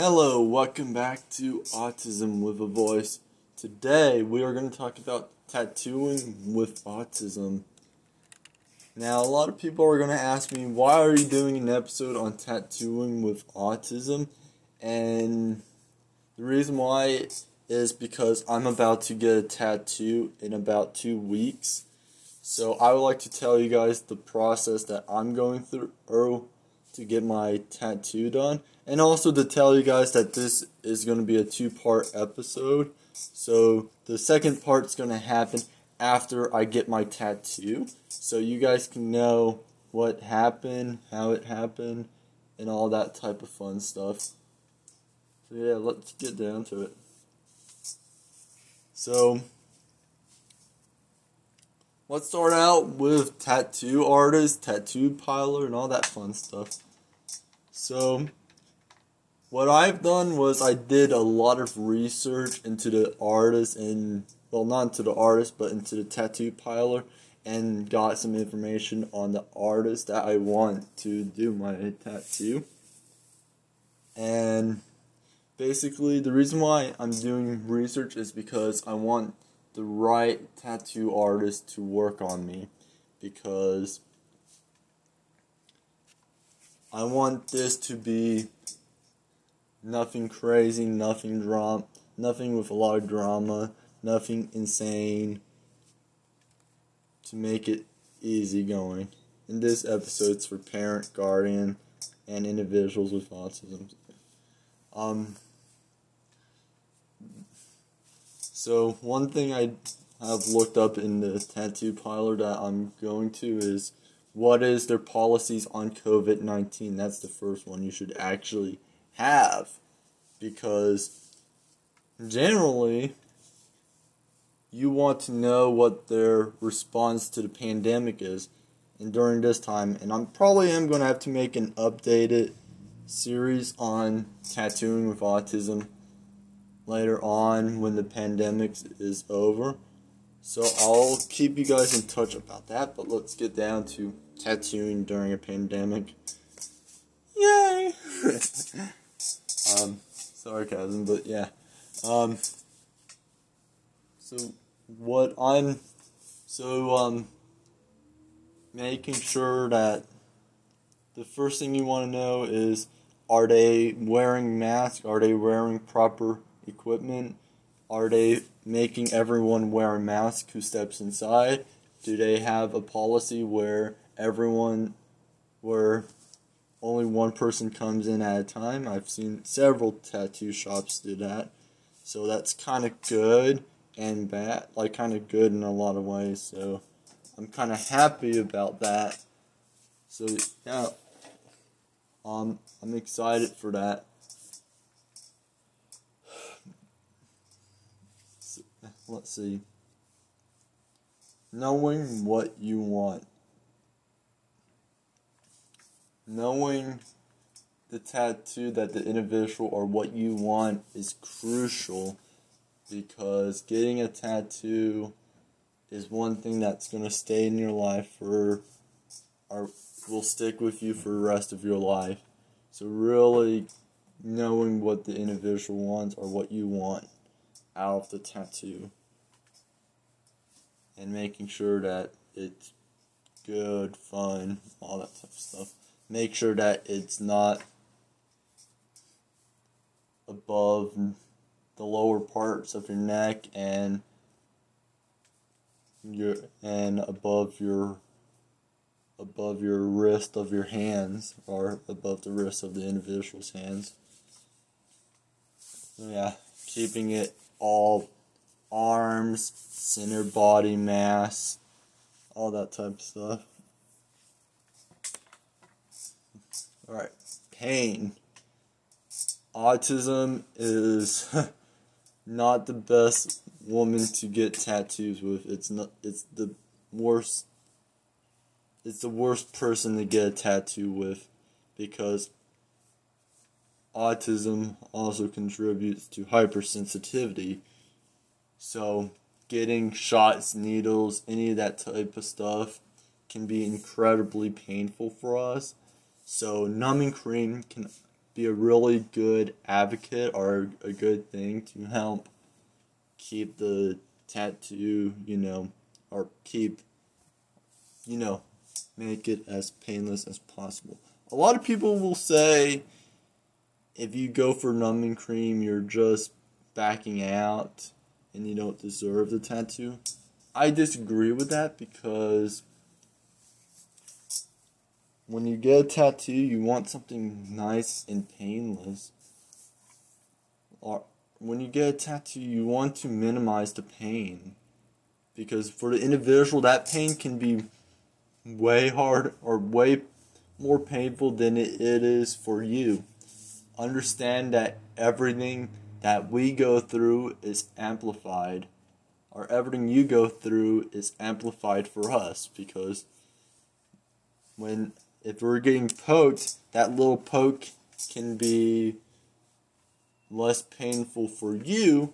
Hello, welcome back to Autism with a Voice. Today we are going to talk about tattooing with autism. Now, a lot of people are going to ask me, why are you doing an episode on tattooing with autism? And the reason why is because I'm about to get a tattoo in about two weeks. So I would like to tell you guys the process that I'm going through to get my tattoo done and also to tell you guys that this is going to be a two part episode. So the second part's going to happen after I get my tattoo. So you guys can know what happened, how it happened, and all that type of fun stuff. So yeah, let's get down to it. So let's start out with tattoo artist, tattoo parlor, and all that fun stuff. So what I've done was I did a lot of research into the artist and well not into the artist but into the tattoo parlor and got some information on the artist that I want to do my tattoo. And basically the reason why I'm doing research is because I want the right tattoo artist to work on me because I want this to be Nothing crazy, nothing drama, nothing with a lot of drama, nothing insane to make it easy going. In this episode, it's for parent, guardian, and individuals with autism. Um, so one thing I have looked up in the tattoo parlor that I'm going to is what is their policies on COVID 19? That's the first one you should actually have because generally you want to know what their response to the pandemic is and during this time and I'm probably am going to have to make an updated series on tattooing with autism later on when the pandemic is over. So I'll keep you guys in touch about that, but let's get down to tattooing during a pandemic. Um, sarcasm, but yeah. Um, so what I'm so um making sure that the first thing you want to know is are they wearing masks? Are they wearing proper equipment? Are they making everyone wear a mask who steps inside? Do they have a policy where everyone where only one person comes in at a time. I've seen several tattoo shops do that. So that's kind of good and bad, like kind of good in a lot of ways. So I'm kind of happy about that. So yeah, um, I'm excited for that. So, let's see. Knowing what you want knowing the tattoo that the individual or what you want is crucial because getting a tattoo is one thing that's going to stay in your life for or will stick with you for the rest of your life. So really knowing what the individual wants or what you want out of the tattoo and making sure that it's good, fun, all that type of stuff make sure that it's not above the lower parts of your neck and your and above your above your wrist of your hands or above the wrist of the individual's hands. Yeah, keeping it all arms, center body mass, all that type of stuff. All right, pain. Autism is not the best woman to get tattoos with. It's not. It's the worst. It's the worst person to get a tattoo with, because autism also contributes to hypersensitivity. So, getting shots, needles, any of that type of stuff can be incredibly painful for us. So numbing cream can be a really good advocate or a good thing to help keep the tattoo, you know, or keep, you know, make it as painless as possible. A lot of people will say if you go for numbing cream, you're just backing out and you don't deserve the tattoo. I disagree with that because when you get a tattoo, you want something nice and painless. Or when you get a tattoo, you want to minimize the pain. Because for the individual, that pain can be way hard or way more painful than it is for you. Understand that everything that we go through is amplified, or everything you go through is amplified for us because when if we're getting poked, that little poke can be less painful for you,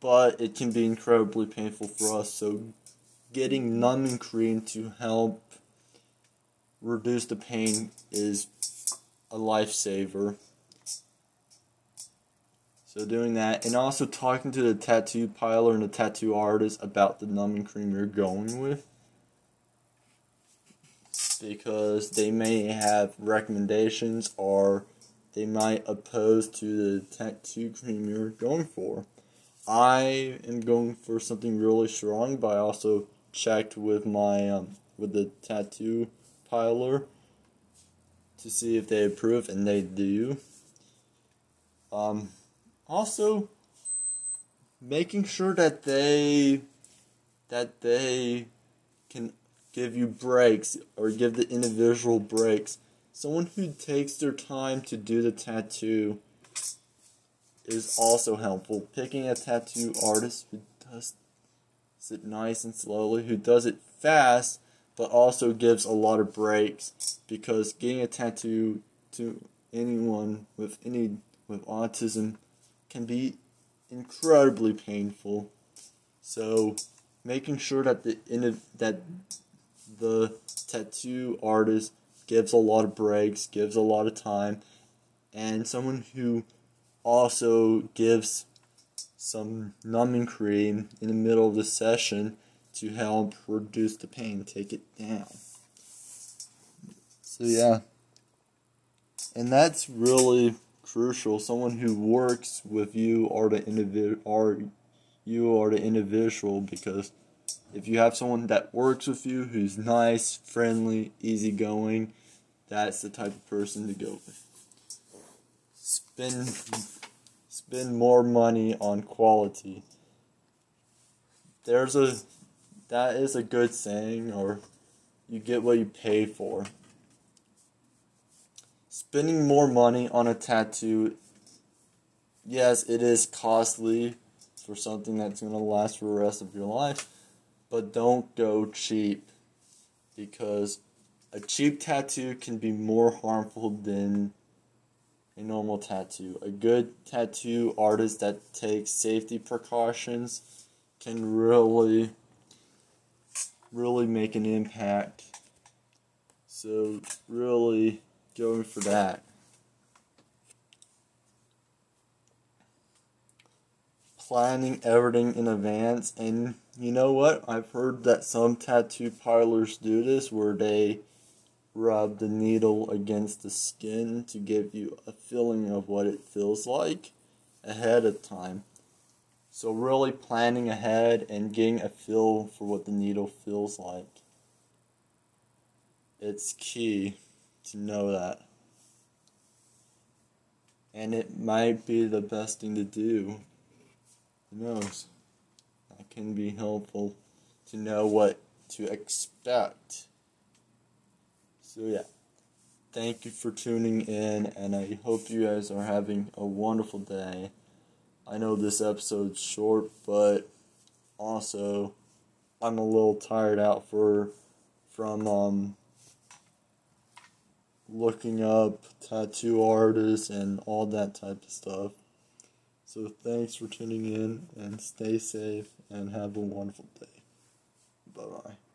but it can be incredibly painful for us. So, getting numbing cream to help reduce the pain is a lifesaver. So doing that, and also talking to the tattoo parlor and the tattoo artist about the numbing cream you're going with because they may have recommendations or they might oppose to the tattoo cream you're going for. I am going for something really strong, but I also checked with my um, with the tattoo parlor to see if they approve, and they do. Um, also, making sure that they that they can give you breaks or give the individual breaks. Someone who takes their time to do the tattoo is also helpful. Picking a tattoo artist who does it nice and slowly, who does it fast, but also gives a lot of breaks because getting a tattoo to anyone with any with autism can be incredibly painful. So making sure that the that the tattoo artist gives a lot of breaks, gives a lot of time, and someone who also gives some numbing cream in the middle of the session to help reduce the pain, take it down. So yeah. And that's really crucial. Someone who works with you or the individual or you are the individual because if you have someone that works with you who's nice, friendly, easygoing, that's the type of person to go with. Spend spend more money on quality. There's a that is a good saying or you get what you pay for. Spending more money on a tattoo yes, it is costly for something that's going to last for the rest of your life but don't go cheap because a cheap tattoo can be more harmful than a normal tattoo. A good tattoo artist that takes safety precautions can really really make an impact. So really going for that. planning everything in advance. And you know what? I've heard that some tattoo parlors do this where they rub the needle against the skin to give you a feeling of what it feels like ahead of time. So, really planning ahead and getting a feel for what the needle feels like. It's key to know that. And it might be the best thing to do who knows? Can be helpful to know what to expect. So, yeah. Thank you for tuning in, and I hope you guys are having a wonderful day. I know this episode's short, but also I'm a little tired out for from um looking up tattoo artists and all that type of stuff. So thanks for tuning in and stay safe and have a wonderful day. Bye bye.